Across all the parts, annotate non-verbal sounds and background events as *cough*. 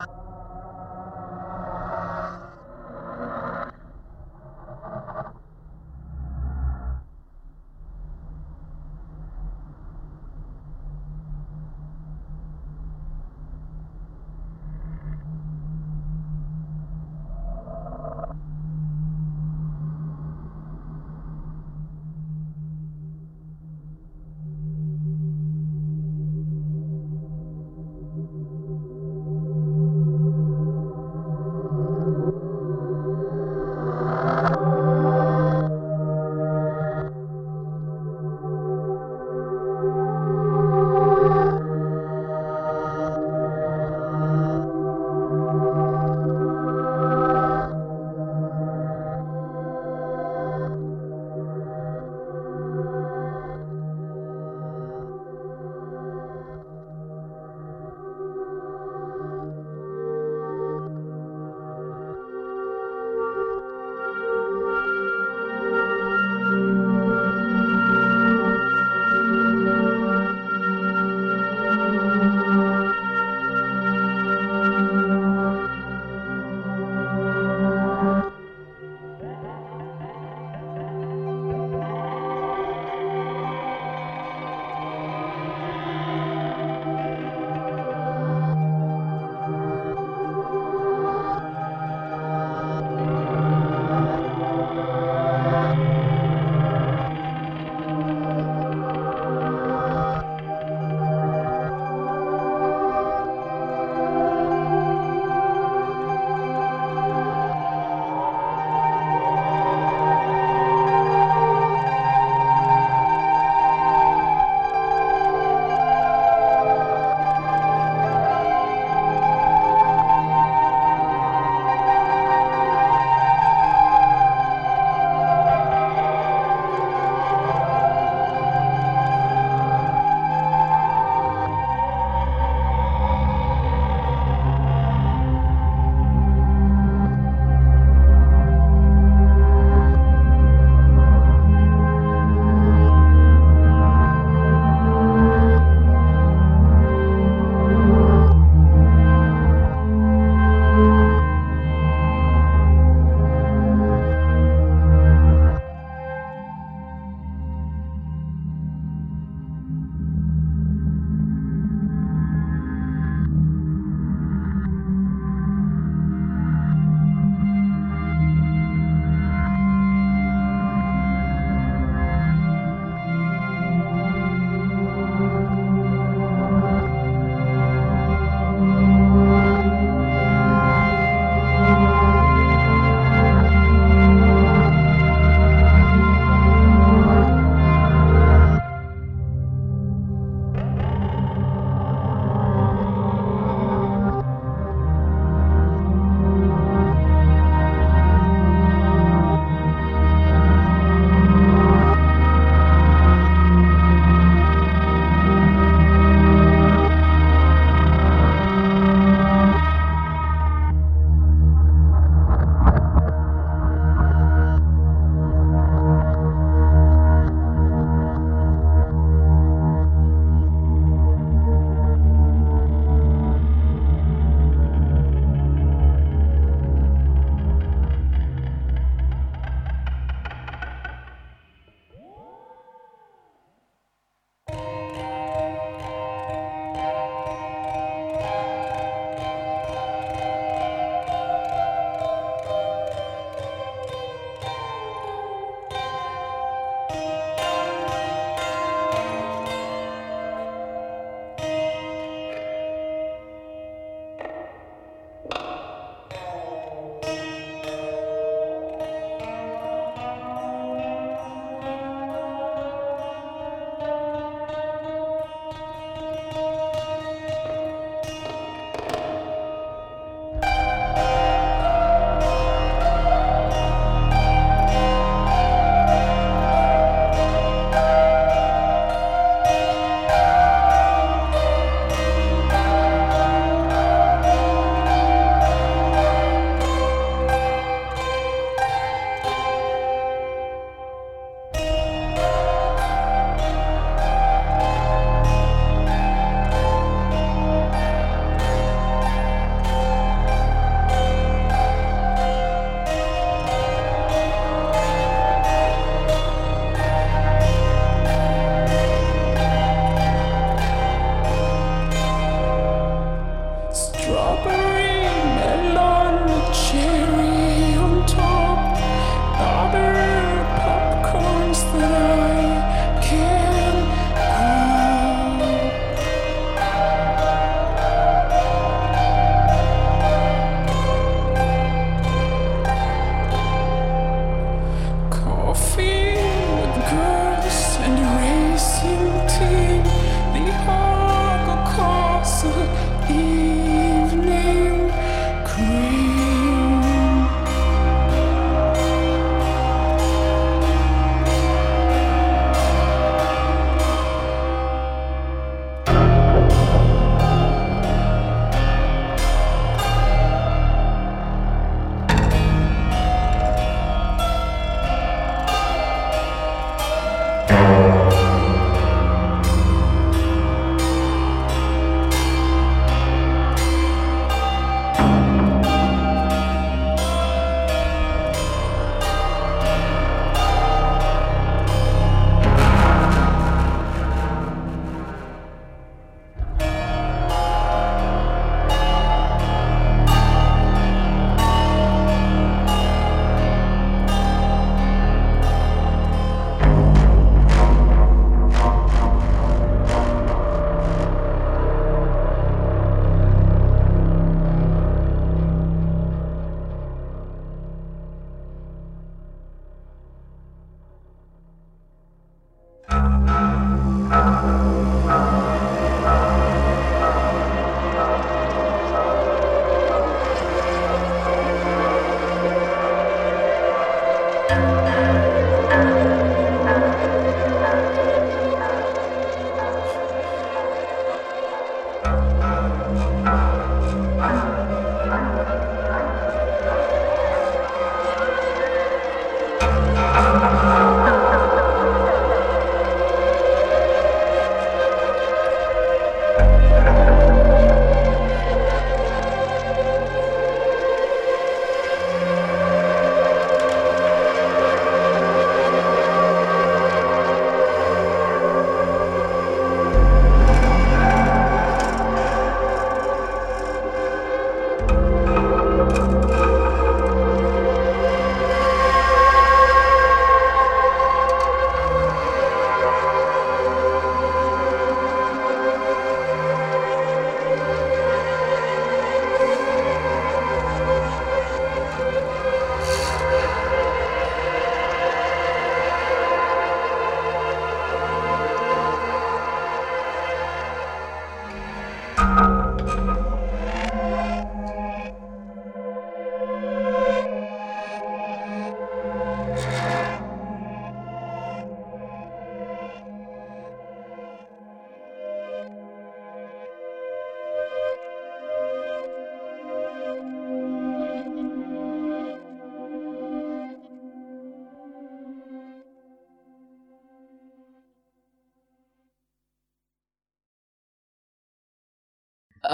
you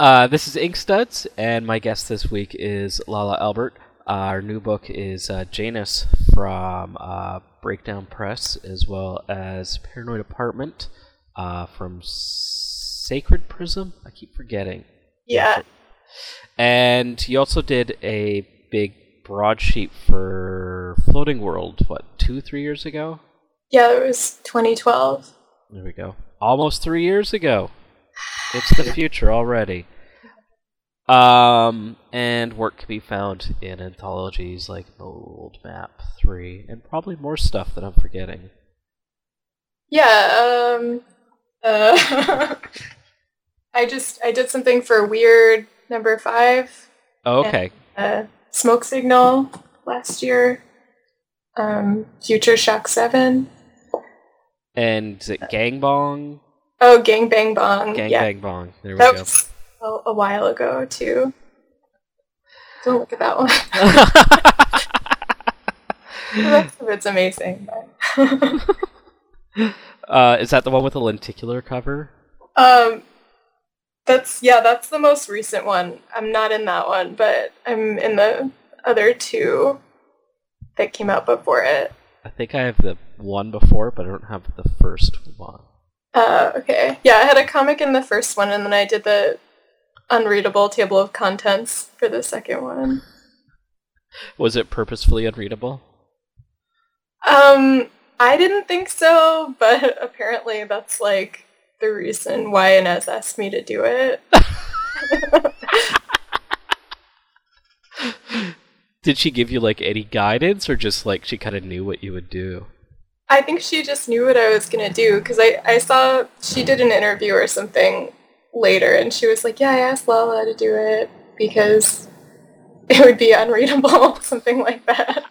Uh, this is Inkstuds, and my guest this week is Lala Albert. Our new book is uh, Janus from uh, Breakdown Press, as well as Paranoid Apartment uh, from Sacred Prism. I keep forgetting. Yeah. And you also did a big broadsheet for Floating World, what, two, three years ago? Yeah, it was 2012. There we go. Almost three years ago. It's the *laughs* future already. Um, and work can be found in anthologies like Mould Map 3, and probably more stuff that I'm forgetting. Yeah, um, uh, *laughs* I just, I did something for Weird number five. Oh, okay. And, uh, Smoke Signal last year. Um, Future Shock 7. And is it Gang Bong? Oh, Gang Bang Bong. Gang yeah. Bang Bong. There we that go. was a, a while ago, too. Don't look at that one. *laughs* the rest of it's amazing. *laughs* Uh, is that the one with the lenticular cover? um, that's yeah, that's the most recent one. I'm not in that one, but I'm in the other two that came out before it. I think I have the one before, but I don't have the first one. Uh, okay. Yeah, I had a comic in the first one, and then I did the unreadable table of contents for the second one. Was it purposefully unreadable? Um, I didn't think so, but apparently that's like the reason why Inez asked me to do it. *laughs* Did she give you like any guidance, or just like she kind of knew what you would do? I think she just knew what I was gonna do because I, I saw she did an interview or something later and she was like, Yeah, I asked Lala to do it because it would be unreadable, *laughs* something like that.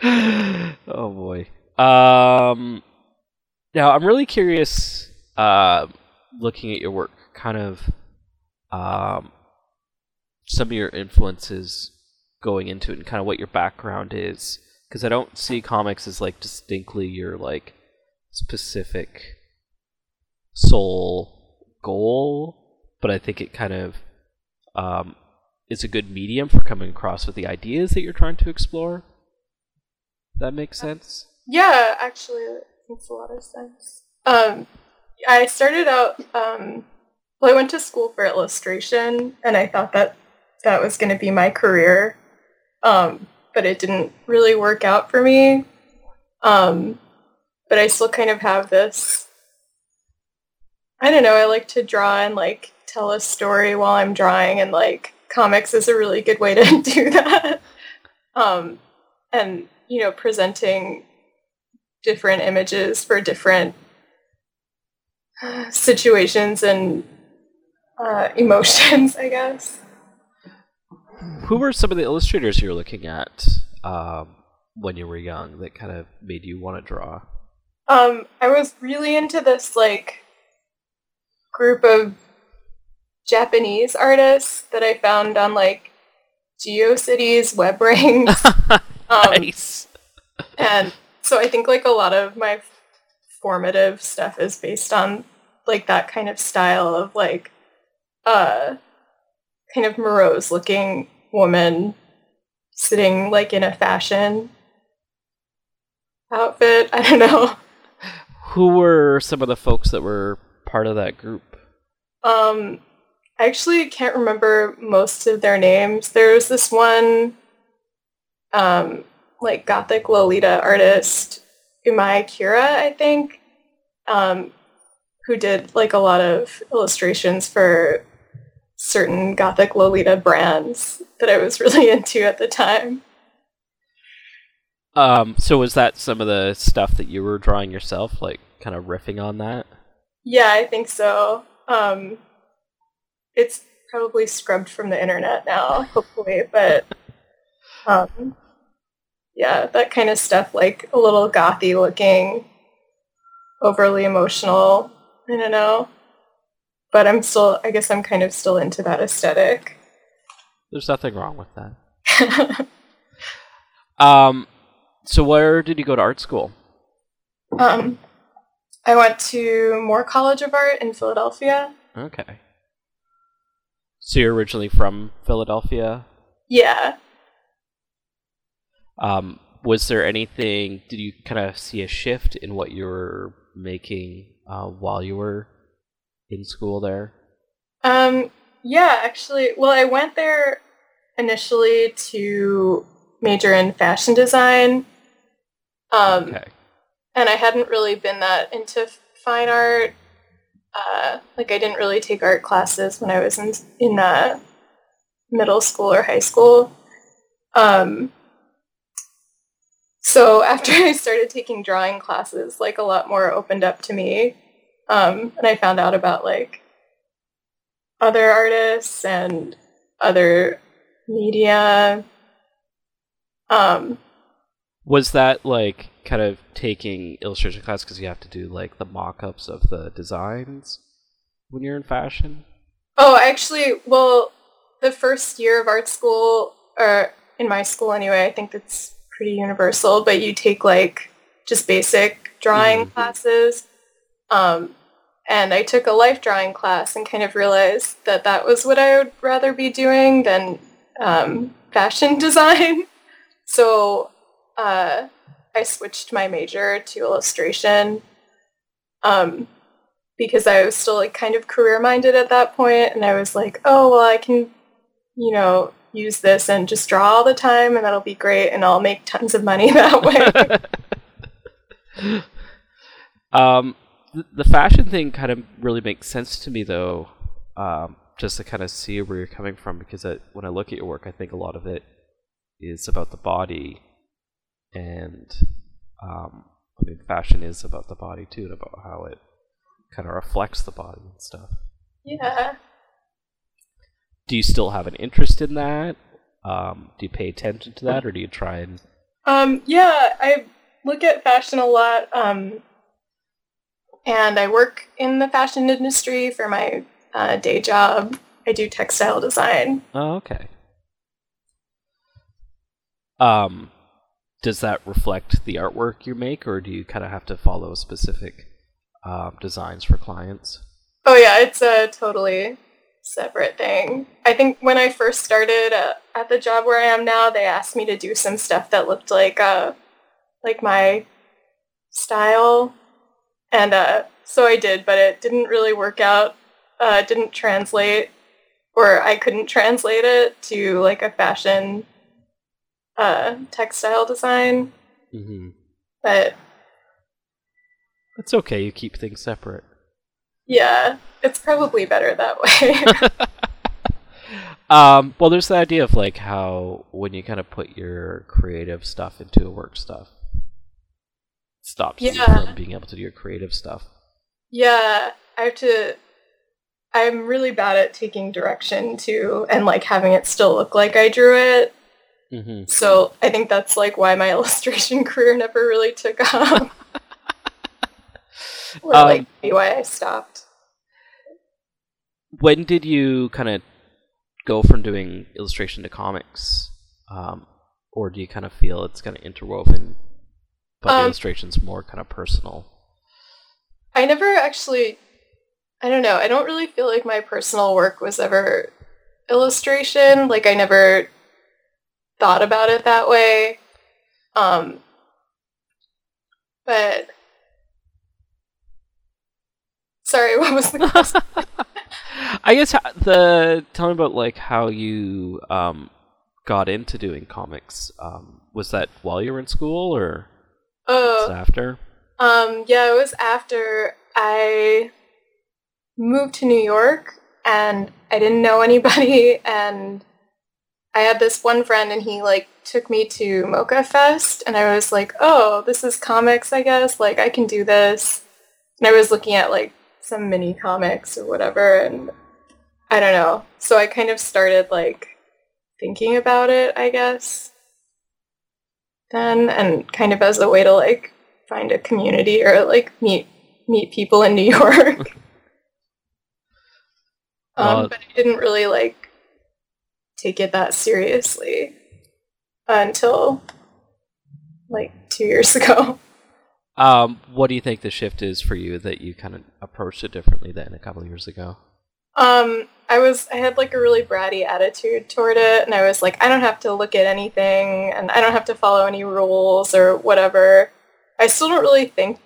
*laughs* oh boy. Um, now I'm really curious. Uh, looking at your work, kind of, um, some of your influences going into it, and kind of what your background is, because I don't see comics as like distinctly your like specific soul goal, but I think it kind of um, is a good medium for coming across with the ideas that you're trying to explore. That makes sense. Yeah, actually, it makes a lot of sense. Um, I started out. Um, well, I went to school for illustration, and I thought that that was going to be my career, um, but it didn't really work out for me. Um, but I still kind of have this. I don't know. I like to draw and like tell a story while I'm drawing, and like comics is a really good way to *laughs* do that. Um, and you know, presenting different images for different uh, *sighs* situations and uh, *laughs* emotions, I guess. Who were some of the illustrators you were looking at um, when you were young that kind of made you want to draw? Um, I was really into this like group of Japanese artists that I found on like GeoCities web rings. *laughs* Um, nice. and so I think like a lot of my formative stuff is based on like that kind of style of like uh kind of morose looking woman sitting like in a fashion outfit. I don't know. Who were some of the folks that were part of that group? Um I actually can't remember most of their names. There's this one um like gothic Lolita artist Umai Kira, I think, um, who did like a lot of illustrations for certain gothic Lolita brands that I was *laughs* really into at the time. Um, so was that some of the stuff that you were drawing yourself, like kind of riffing on that? Yeah, I think so. Um, it's probably scrubbed from the internet now, hopefully, but um, yeah, that kind of stuff, like a little gothy looking, overly emotional. I don't know. But I'm still, I guess I'm kind of still into that aesthetic. There's nothing wrong with that. *laughs* Um, so where did you go to art school? um, I went to Moore College of Art in Philadelphia. Okay. So you're originally from Philadelphia? Yeah. Um, was there anything? Did you kind of see a shift in what you were making uh, while you were in school there? Um, yeah, actually, well, I went there initially to major in fashion design. Um, okay. And I hadn't really been that into fine art. Uh, like, I didn't really take art classes when I was in, in uh, middle school or high school. Um, so after *laughs* I started taking drawing classes, like a lot more opened up to me. Um, and I found out about like other artists and other media. Um, was that like kind of taking illustration class because you have to do like the mock-ups of the designs when you're in fashion? Oh, actually, well, the first year of art school, or in my school anyway, I think it's pretty universal, but you take like just basic drawing mm-hmm. classes. Um, and I took a life drawing class and kind of realized that that was what I would rather be doing than um, fashion *laughs* design. So uh, I switched my major to illustration um, because I was still like kind of career minded at that point, and I was like, oh well, I can, you know, use this and just draw all the time, and that'll be great, and I'll make tons of money *laughs* that way. *laughs* um, the fashion thing kind of really makes sense to me, though. Um, just to kind of see where you're coming from, because I, when I look at your work, I think a lot of it is about the body, and um, I mean, fashion is about the body too, and about how it kind of reflects the body and stuff. Yeah. Do you still have an interest in that? Um, do you pay attention to that, or do you try and? Um, yeah, I look at fashion a lot. Um, and I work in the fashion industry for my uh, day job. I do textile design. Oh, okay. Um, does that reflect the artwork you make, or do you kind of have to follow specific uh, designs for clients? Oh yeah, it's a totally separate thing. I think when I first started uh, at the job where I am now, they asked me to do some stuff that looked like uh, like my style, and uh, so I did, but it didn't really work out. Uh, didn't translate, or I couldn't translate it to like a fashion uh, textile design. Mm-hmm. But it's okay. You keep things separate. Yeah, it's probably better that way. *laughs* um, well, there's the idea of like how when you kind of put your creative stuff into a work stuff, stops yeah. you from being able to do your creative stuff. Yeah, I have to. I'm really bad at taking direction too, and like having it still look like I drew it. Mm-hmm. So I think that's like why my *laughs* illustration career never really took off. or um, like why I stopped. When did you kind of go from doing illustration to comics, um, or do you kind of feel it's kind of interwoven, but um, illustration's more kind of personal? I never actually, I don't know, I don't really feel like my personal work was ever illustration. Like I never thought about it that way. Um, but sorry, *laughs* what was the question? *laughs* I guess the tell me about like how you um, got into doing comics. Um, was that while you were in school or oh, after? Um, yeah, it was after I moved to New York and I didn't know *laughs* anybody and I had this one friend and he like took me to MoCCA Fest and I was like, oh, this is comics, I guess. Like I can do this. And I was looking at like some mini comics or whatever and I don't know. So I kind of started like thinking about it, I guess. Then and kind of as a way to like find a community or like meet meet people in New *laughs* York. *laughs* um, but I didn't really like take it that seriously until like two years *laughs* ago. Um, what do you think the shift is for you that you kind of approached it differently than a couple years ago? Um, I was I had like a really bratty attitude toward it, and I was like, I don't have to look at anything, and I don't have to follow any rules or whatever. I still don't really think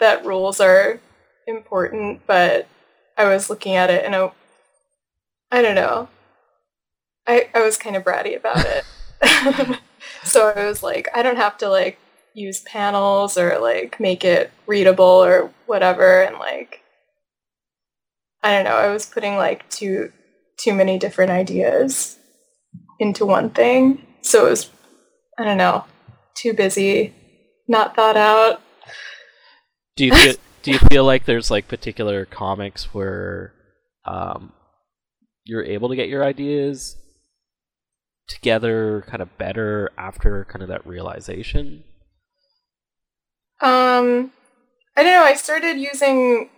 that rules are important, but I was looking at it and I, I don't know. I I was kind of bratty about it. *laughs* *laughs* so I was like, I don't have to like use panels or like make it readable or whatever and like I don't know, I was putting like too too many different ideas into one thing. So it was I don't know, too busy, not thought out. Do you feel, do you feel like there's like particular comics where um, you're able to get your ideas together kind of better after kind of that realization? Um, I don't know. I started using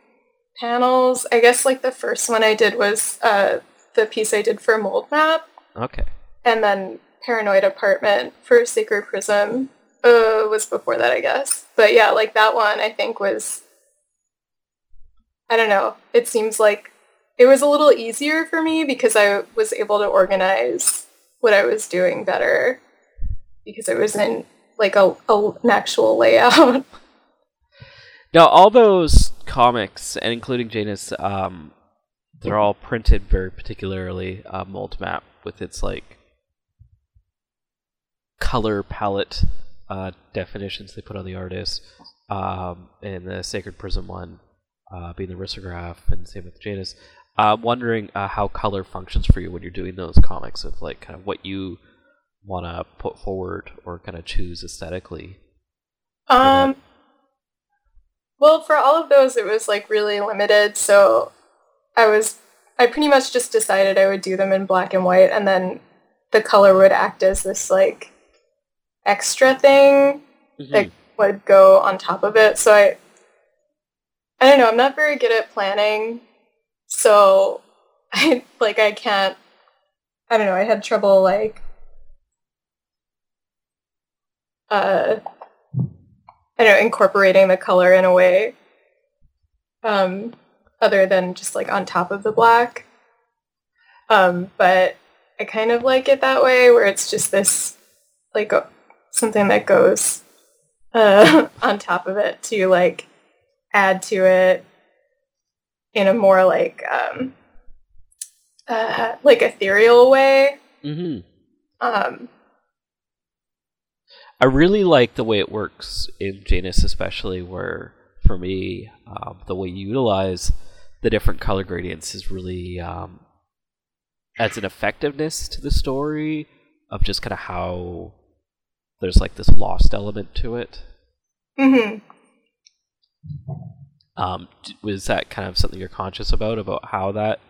panels. I guess like the first one I did was uh, the piece I did for Mould Map. Okay. And then Paranoid Apartment for Sacred Prism uh, was before that, I guess. But yeah, like that one I think was. I don't know. It seems like it was a little easier for me because I was able to organize what I was doing better because it was in like a, a an actual layout. *laughs* Now, all those comics, and including Janus, um, they're all printed very particularly uh, mold map with its like color palette uh, definitions they put on the artist. Um, and the Sacred Prism one uh, being the risograph, and same with Janus. I'm wondering uh, how color functions for you when you're doing those comics of like kind of what you want to put forward or kind of choose aesthetically. Um. Well, for all of those, it was like really limited. So I was, I pretty much just decided I would do them in black and white, and then the color would act as this like extra thing Mhm. that would go on top of it. So I, I don't know. I'm not very good at planning, so *laughs* I like I can't. I don't know. I had trouble like uh, I don't know, incorporating the color in a way um, other than just like on top of the black. Um, but I kind of like it that way, where it's just this like go- something that goes uh, *laughs* on top of it to like add to it in a more like um, uh, like ethereal way. hmm Um, I really like the way it works in Janus, especially where, for me, um, the way you utilize the different color gradients is really um, adds an effectiveness to the story of just kind of how there's like this lost element to it. mhm. Um, was that kind of something you're conscious about about how that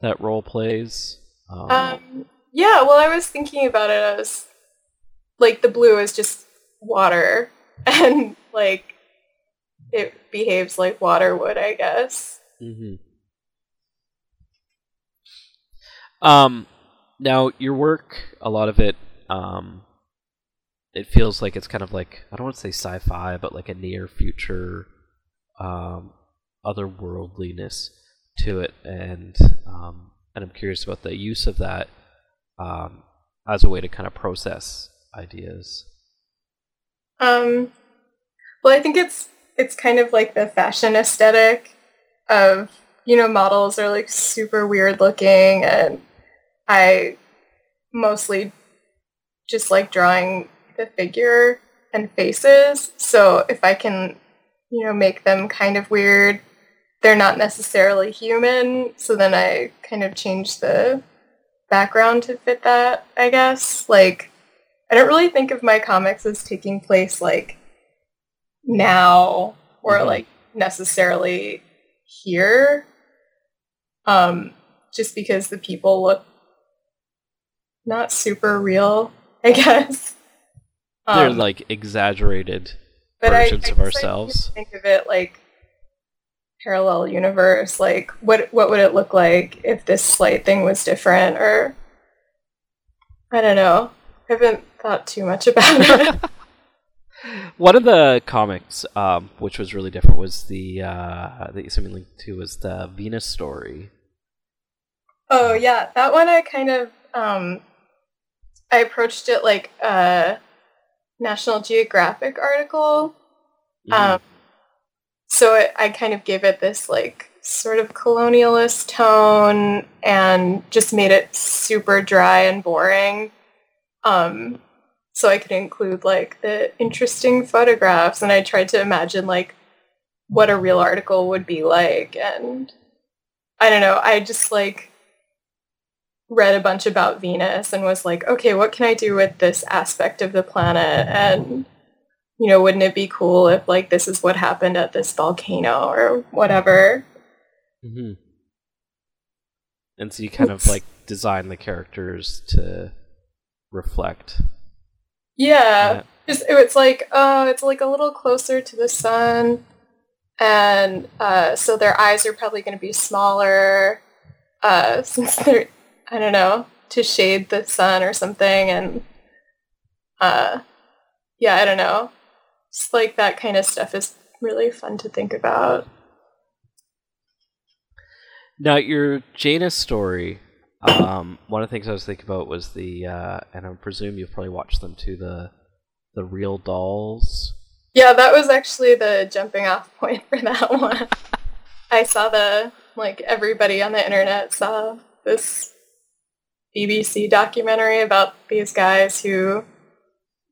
that role plays? Um, Um, yeah, well, I was thinking about it as like the blue is just water, *laughs* and like it behaves like water would, I guess. hmm Um, now your work, a lot of it, um, it feels like it's kind of like I don't want to say sci-fi, but like a near future, um, otherworldliness to it, and um, and I'm curious about the use of that um, as a way to kind of process ideas. Um, well, I think it's it's kind of like the fashion aesthetic of you know models are like super weird looking, and I mostly just like drawing the figure and faces. So if I can, you know, make them kind of weird, they're not necessarily human. So then I kind of change the background to fit that, I guess. Like I don't really think of my comics as taking place like now or Mhm. like necessarily here. Um, just because the people look not super real, I *laughs* guess. They're Um, like exaggerated but versions I of I ourselves. think of it like parallel universe. Like, what what would it look like if this slight thing was different? Or I don't know. I haven't thought too much about it. *laughs* *laughs* One of the comics, um, which was really different, was the uh, that you sent me a link to was the Venus story. Oh yeah, that one I kind of um, I approached it like a National Geographic article. Mhm. Um, so it, I kind of gave it this like sort of colonialist tone and just made it super dry and boring. Um, so I could include like the interesting photographs and I tried to imagine like what a real article would be like and I don't know, I just like read a bunch about Venus and was like, okay, what can I do with this aspect of the planet and you know, wouldn't it be cool if like this is what happened at this volcano or whatever? Mhm. And so you kind of like design the characters to reflect. Yeah. it's like, oh, it's like a little closer to the sun. And uh, so their eyes are probably going to be smaller uh, *laughs* since they're, I don't know, to shade the sun or something. And uh, yeah, I don't know. Just like that kind of stuff is really fun to think about. Now, your Janus story, um, one of the things I was thinking about was the, uh, and I presume you've probably watched them too, the the real dolls. Yeah, that was actually the jumping off *laughs* point for that one. *laughs* I saw the like everybody on the internet saw this BBC documentary about these guys who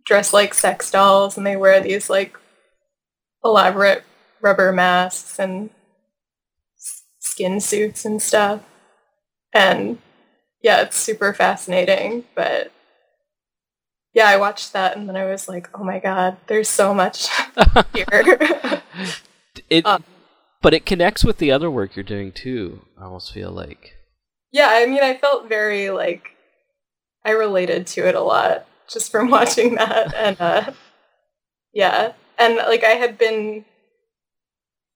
dress like sex dolls and they wear these like elaborate rubber masks and skin suits and stuff. And yeah, it's super fascinating, but yeah, I watched that and then I was like, "Oh my god, there's so much *laughs* here." it, Uh. but it connects with the other work you're doing too. I almost feel like. Yeah, I mean, I felt very like I related to it a lot just from *laughs* watching that, and uh, yeah, and like I had been,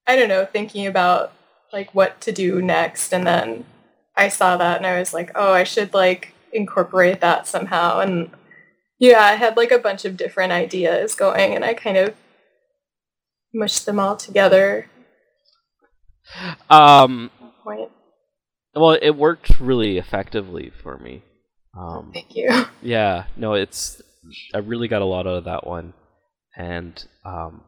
I don't know, thinking about like what to do next, and then I saw that, and I was like, oh, I should like incorporate that somehow, and yeah, I had like a bunch of different ideas going, and I kind of mushed them all together. Um, at Point. Well, it worked really effectively for me. Um, Thank you. *laughs* yeah, no, it's I really got a lot out of that one, and um,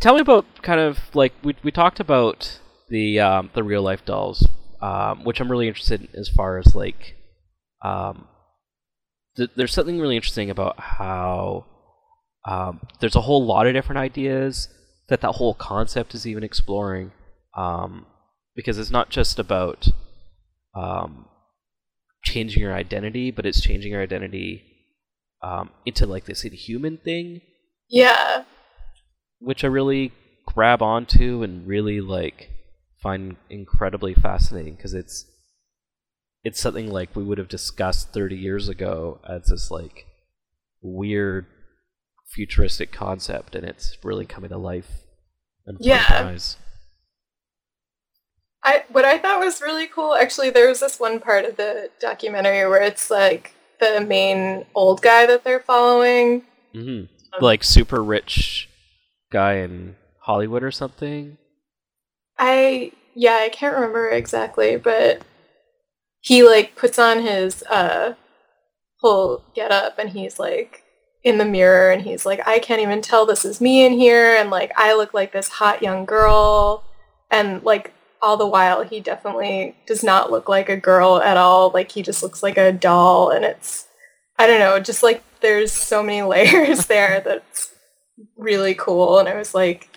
tell me about kind of like we we talked about the um, the real life dolls, um, which I'm really interested in as far as like um, th- there's something really interesting about how um, there's a whole lot of different ideas that that whole concept is even exploring, um, because it's not just about um, changing your identity, but it's changing your identity um, into like this inhuman thing, Yeah. which I really grab onto and really like find incredibly fascinating because it's it's something like we would have discussed 30 years ago as this like weird futuristic concept and it's really coming to life of Yeah. I what I thought was really cool actually there was this one part of the documentary where it's like the main old guy that they're following. hmm Um, like super rich guy in Hollywood or something. I yeah, I can't remember exactly, but he like puts on his uh whole get up and he's like in the mirror and he's like, I can't even tell this is me in here and like I look like this hot young girl and like all the while he definitely does not look like a girl at all. Like he just looks like a doll and it's I don't know, just like there's so many *laughs* layers there that's really cool and I was like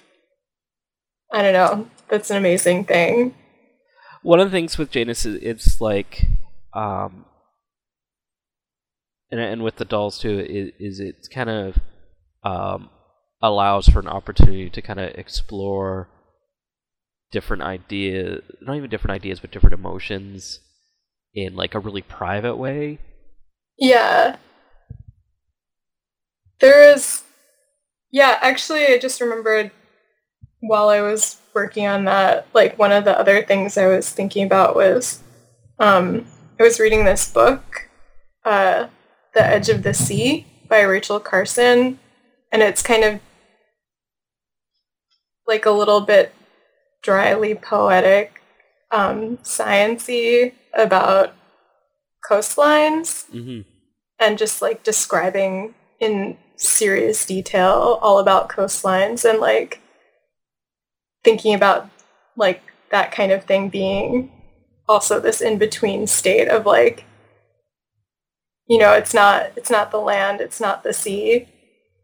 I don't know. That's an amazing thing. one of the things with Janus is it's like um and and with the dolls too is, is it kind of um allows for an opportunity to kind of explore different ideas not even different ideas but different emotions in like a really private way Yeah. There is Yeah, actually I just remembered while I was working on that, like one of the other things I was thinking about was um I was reading this book, uh The Edge of the Sea by Rachel Carson, and it's kind of like a little bit dryly poetic. um, sciency about coastlines hmm and just like describing in serious detail all about coastlines and like thinking about like that kind of thing being also this in between state of like you know it's not it's not the land it's not the sea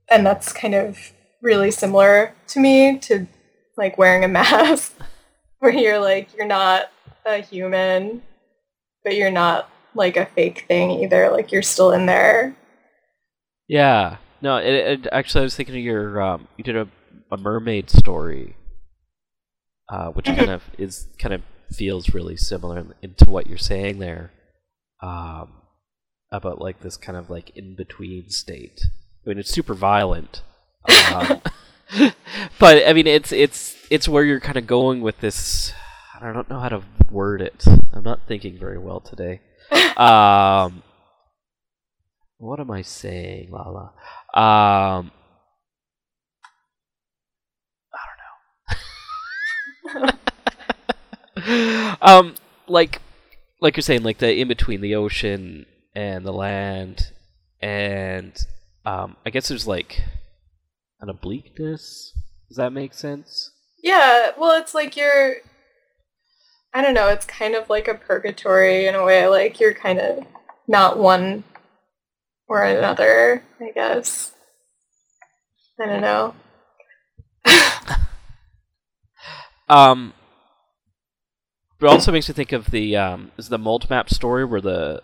and that's kind of really similar to me to like wearing a mask *laughs* where you're like you're not a human but you're not like a fake thing either like you're still in there Yeah. No, it, it, actually, I was thinking of your. Um, you did a, a mermaid story, uh, which kind of is kind of feels really similar in- into what you're saying there, um, about like this kind of like in between state. I mean, it's super violent, *laughs* um, *laughs* but I mean, it's it's it's where you're kind of going with this. I don't know how to word it. I'm not thinking very well today. *laughs* Um, what am I saying, Lala? Um, I don't know. *laughs* um, like, like you're saying, like the in between the ocean and the land, and um, I guess there's like an obliqueness. Does that make sense? Yeah, well, it's like you're. I don't know. It's kind of like a purgatory in a way. Like you're kind of not one or another. I guess. I don't know. *laughs* Um, but it also makes me think of the um, is the Mould Map story where the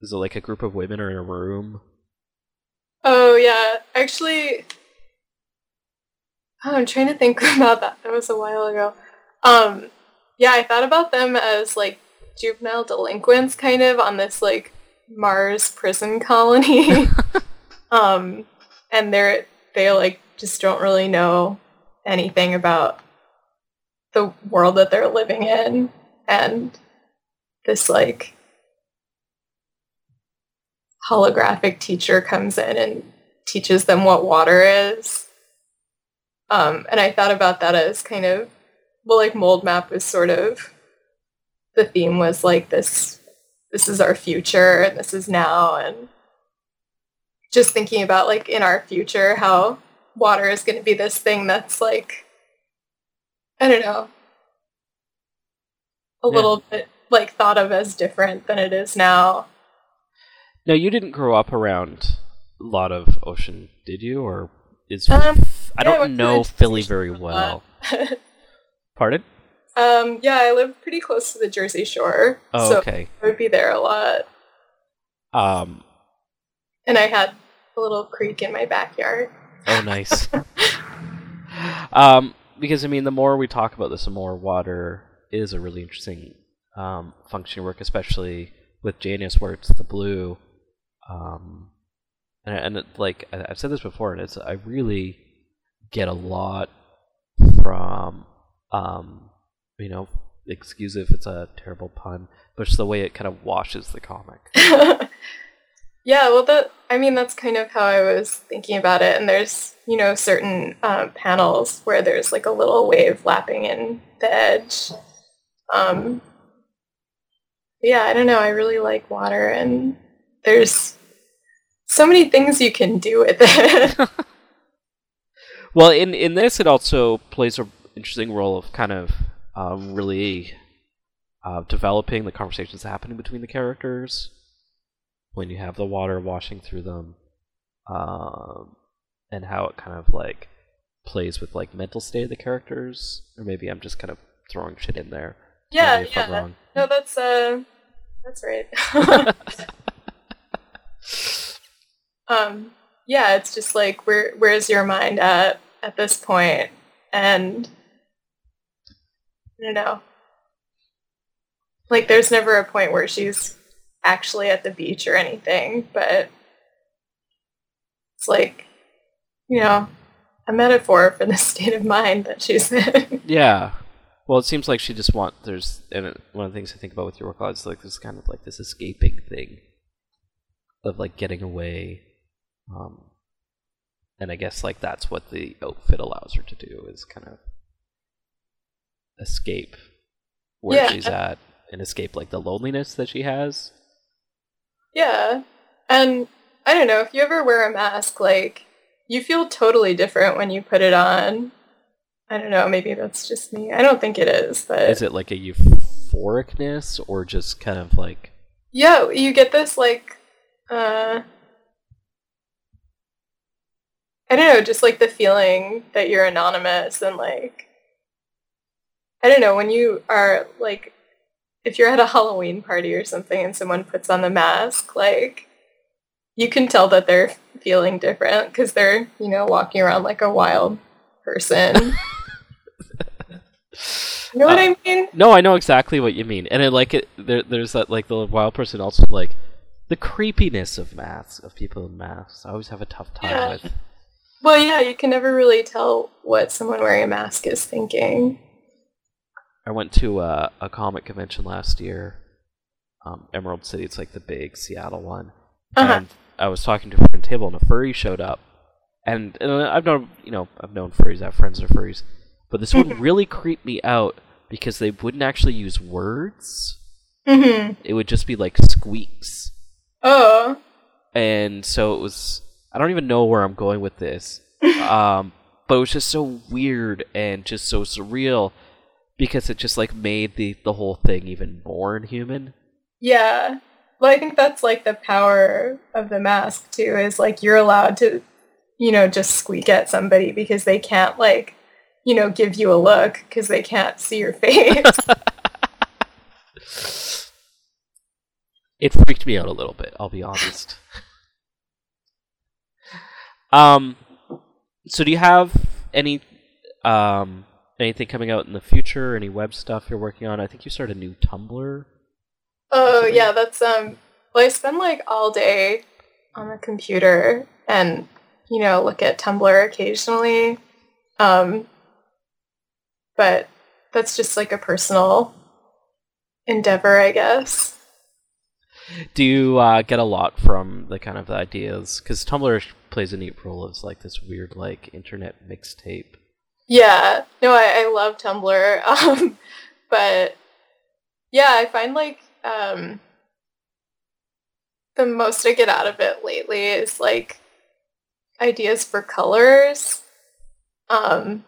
is it like a group of women are in a room? Oh yeah, actually, oh, I'm trying to think *laughs* about that. That was a while ago. Um, yeah, I thought about them as like juvenile delinquents, kind of on this like Mars prison *laughs* colony. *laughs* um, and they're they like just don't really know anything about the world that they're living in, and this like holographic teacher comes in and teaches them what water is. Um, and I thought about that as kind of well, like Mould Map was sort of the theme was like this this is our future and this is now and just thinking about like in our future how water is going to be this thing that's like I don't know a Yeah. little bit like thought of as different than it is now. No, you didn't grow up around a lot of ocean, did you? Or is Um, I yeah, I don't know Philly very well. lot. *laughs* Pardon? um, yeah, I live pretty close to the Jersey Shore, Oh, so okay. I would be there a lot. Um, And I had a little creek in my backyard. oh, nice. *laughs* *laughs* um, because I mean, the more we talk about this, the more water is a really interesting um, function work, especially with Janus, where it's the blue. Um, and, and like I've said this before, and it's I really get a lot from um, you know, excuse if it's a terrible pun, but just the way it kind of washes the comic. *laughs* yeah, well, that I mean, that's kind of how I was thinking about it. And there's, you know, certain um, panels where there's like a little wave lapping in the edge. Um, yeah, I don't know. I really like water, and there's so many things you can do with it. *laughs* Well, in in this, it also plays a interesting role of kind of um, really uh, developing the conversations happening between the characters when you have the water washing through them, um, and how it kind of like plays with like mental state of the characters. Or maybe I'm just kind of throwing shit in there. Yeah, me if I'm yeah. No, that's uh, that's right. *laughs* *laughs* um, yeah, it's just like where where's your mind at at this point? and I don't know. Like, there's never a point where she's actually at the beach or anything, but it's like, you know, a metaphor for the *laughs* state of mind that she's in. Yeah. Well, it seems like she just want there's and one of the things I think about with your work a lot is like this kind of like this escaping thing of like getting away, um, and I guess like that's what the outfit allows her to do is kind of escape where Yeah. she's at and escape like the loneliness that she has. Yeah. And I don't know, if you ever wear a mask, like, you feel totally different when you put it on. I don't know, maybe that's just me. I don't think it is, but Is it like a euphoricness or just kind of like yeah, you get this like uh I don't know, just like the feeling that you're anonymous and like I don't know, when you are like if you're at a Halloween party or something and someone puts on the mask, like you can tell that they're feeling different because they're, you know, walking around like a wild person. *laughs* you know what Uh, I mean? No, I know exactly what you mean, and I like it. There, there's that like the wild person also like the creepiness of masks of people in masks. I always have a tough time Yeah. with. Well, yeah, you can never really tell what someone wearing a mask is thinking. I went to uh, a comic convention last year, um, Emerald City. It's like the big Seattle one, Uh-huh. and I was talking to a friend table, and a furry showed up, and, and I've known you know I've known furries, I have friends that are furries, but this one really creeped me out because they wouldn't actually use words. Mm-hmm. It would just be like squeaks. Oh. and so it was i don't even know where i'm going with this *laughs* um but it was just so weird and just so surreal because it just like made the the whole thing even more inhuman Yeah. Well, I think that's like the power of the mask too, is like you're allowed to, you know, just squeak at somebody because they can't like, you know, give you a look because they can't see your *laughs* face. it freaked me out a little bit i'll be honest um so do you have any um anything coming out in the future any web stuff you're working on i think you started a new tumblr oh yeah, that's um. Well, I spend like all day on the computer and you know look at Tumblr occasionally, um. But that's just like a personal endeavor, I guess. Do you uh, get a lot from the kind of ideas? Because Tumblr plays a neat role as like this weird like internet mixtape. Yeah, no, I, I love Tumblr. *laughs* Um, but yeah, I find like um, the most I get out of it lately is like ideas for colors. Um,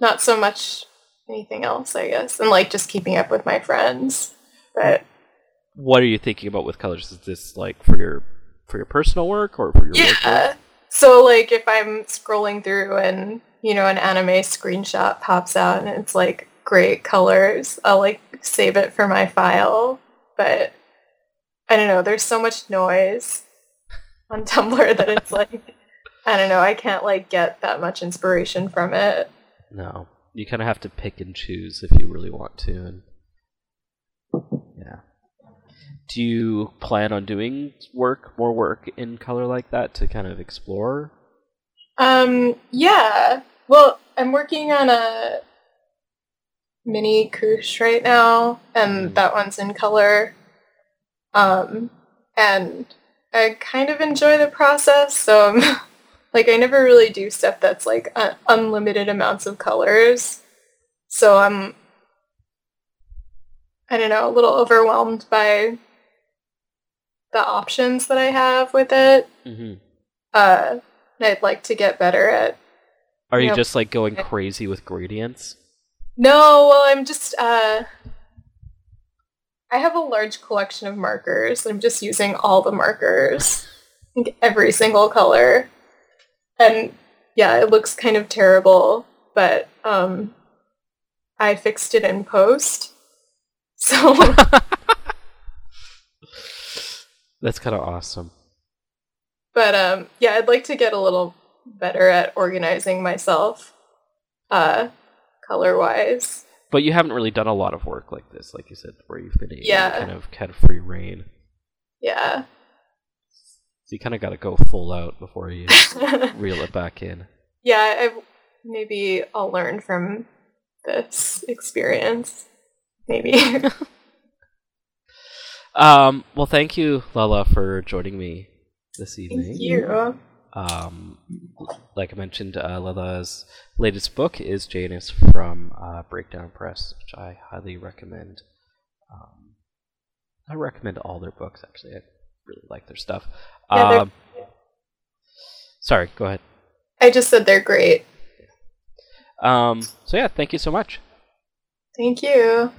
not so much anything else, I guess, and like just keeping up with my friends. But What are you thinking about with colors? Is this like for your for your personal work or for your work? yeah, so like if I'm scrolling through and you know an anime screenshot pops out and it's like great colors, I'll like save it for my file. But I don't know, there's so much noise on *laughs* Tumblr that it's like I don't know, I can't like get that much inspiration from it. No, you kind of have to pick and choose if you really want to. And yeah, do you plan on doing work, more work in color like that to kind of explore? Um, yeah. Well, I'm working on a mini Koosh right now, and Mhm. that one's in color. Um, and I kind of enjoy the process, so I'm, *laughs* like I never really do stuff that's like un- unlimited amounts of colors. So I'm I don't know, a little overwhelmed by the options that I have with it. hmm Uh, I'd like to get better at Are you Yep. just like going crazy with gradients? No, well, I'm just, uh, I have a large collection of markers. I'm just using all the markers, *laughs* like every single color. And yeah, it looks kind of terrible, but, um, I fixed it in post. *laughs* So, That's kind of awesome. but, um, yeah, I'd like to get a little better at organizing myself, uh, color-wise. But you haven't really done a lot of work like this, like you said, where you've been Yeah. kind of of free reign. Yeah. So you kind of got to go full out before you *laughs* reel it back in. yeah, I've, maybe I'll learn from this experience. Maybe. *laughs* Um, well, thank you, Lala, for joining me this evening. Thank you. Um, like I mentioned, uh, Lala's latest book is Janus from uh, Breakdown Press, which I highly recommend. Um, I recommend all their books, actually. I really like their stuff. Yeah, um, sorry, go ahead. I just said they're great. Um, so, yeah, thank you so much. Thank you.